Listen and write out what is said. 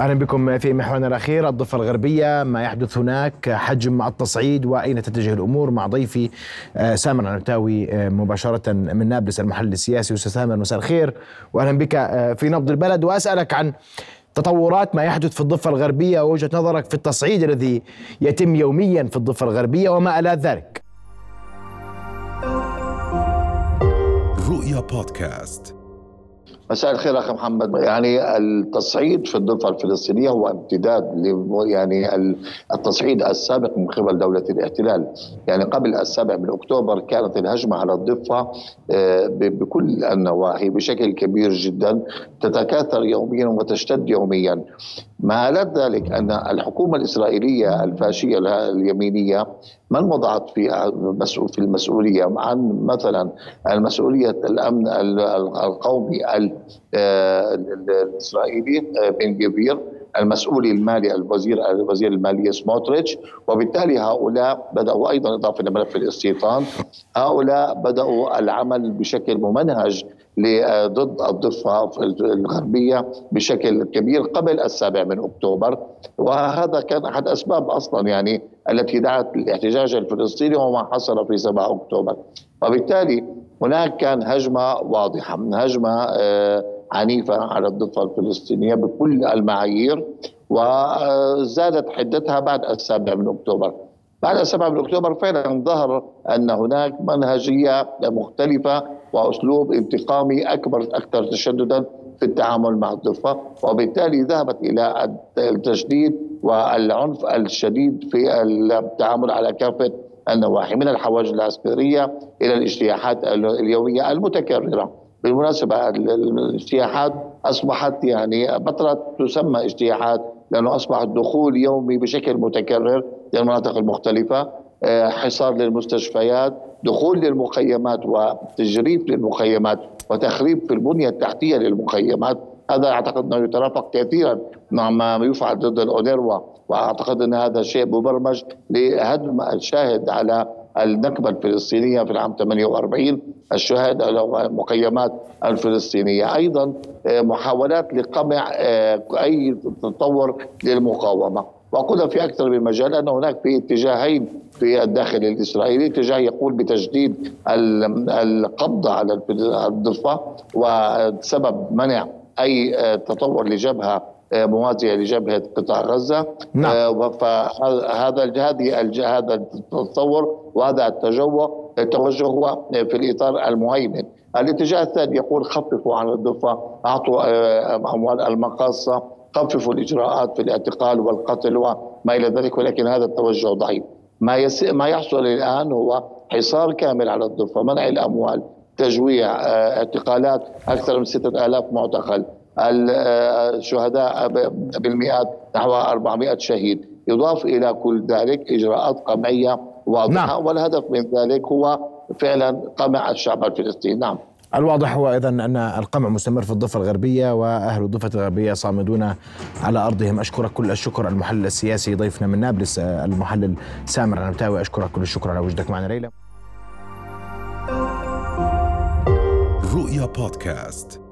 أهلا بكم في محورنا الأخير الضفة الغربية ما يحدث هناك حجم التصعيد وأين تتجه الأمور؟ مع ضيفي آه، سامر عنتاوي آه، مباشرة من نابلس المحلل السياسي. أستاذ سامر مساء الخير واهلا بك آه، في نبض البلد. وأسألك عن تطورات ما يحدث في الضفة الغربية ووجهة نظرك في التصعيد الذي يتم يوميا في الضفة الغربية وما إلى ذلك. رؤيا بودكاست. مساء الخير أخي محمد. يعني التصعيد في الضفه الفلسطينية هو امتداد يعني التصعيد السابق من قبل دولة الاحتلال. يعني قبل السابع من أكتوبر كانت الهجمة على الضفة آه، بكل النواحي بشكل كبير جدا تتكاثر يوميا وتشتد يوميا. ما ألد ذلك؟ أن الحكومة الإسرائيلية الفاشية اليمينية من وضعت في في المسؤولية؟ عن مثلا المسؤولية الأمن القومي آه، الإسرائيلي آه، بن جبير المسؤول المالي الوزير الوزير المالية سموتريتش وبالتالي هؤلاء بدأوا أيضا إضافة لملف الاستيطان هؤلاء بدأوا العمل بشكل ممنهج ضد الضفة الغربية بشكل كبير قبل السابع من أكتوبر. وهذا كان أحد أسباب أصلا يعني التي دعت للاحتجاج الفلسطيني وما حصل في 7 أكتوبر. وبالتالي هناك كان هجمة واضحة هجمة آه، عنيفة على الضفة الفلسطينية بكل المعايير وزادت حدتها بعد السابع من أكتوبر. بعد السابع من أكتوبر فعلا ظهر أن هناك منهجية مختلفة وأسلوب انتقامي أكبر أكثر تشددا في التعامل مع الضفة وبالتالي ذهبت إلى التشديد والعنف الشديد في التعامل على كافة النواحي من الحواجز العسكرية إلى الاجتياحات اليومية المتكررة. بالمناسبة الاجتياحات أصبحت يعني بطلت تسمى اجتياحات لأنه أصبح الدخول يومي بشكل متكرر للمناطق المختلفة آه، حصار للمستشفيات دخول للمخيمات وتجريف للمخيمات وتخريب في البنية التحتية للمخيمات. هذا أعتقد أنه يترافق كثيرا مع ما يفعل ضد الأونروا وأعتقد أن هذا شيء مبرمج لهدم الشاهد على النكبة الفلسطينية في العام 48 الشهادة على المخيمات الفلسطينية. أيضا آه، محاولات لقمع آه، أي تطور للمقاومة. وأقولها في أكثر من مجال أن هناك في اتجاهين في الداخل الإسرائيلي. اتجاه يقول بتجديد القبض على الضفة وسبب منع أي آه، تطور لجبهة موازية لجبهة قطاع غزة. نعم. آه، فهذا هذه هذا التصور وهذا التجوع. التوجه هو في الإطار المهيمن. الاتجاه الثاني يقول خففوا عن الضفه أعطوا آه، أموال المقاصة خففوا الإجراءات في الاعتقال والقتل وما إلى ذلك ولكن هذا التوجه ضعيف. ما يس... ما يحصل الآن هو حصار كامل على الضفه منع الأموال تجويع آه، اعتقالات أكثر من 6000 معتقل. الشهداء بالمئات نحو 400 شهيد. يضاف إلى كل ذلك إجراءات قمعية واضحة نعم. والهدف من ذلك هو فعلا قمع الشعب الفلسطيني. نعم. الواضح هو اذا أن القمع مستمر في الضفة الغربية وأهل الضفة الغربية صامدون على أرضهم. اشكرك كل الشكر. المحلل السياسي ضيفنا من نابلس المحلل سامر النبتاوي أشكرك كل الشكر على وجودك معنا ليلى رؤيا بودكاست.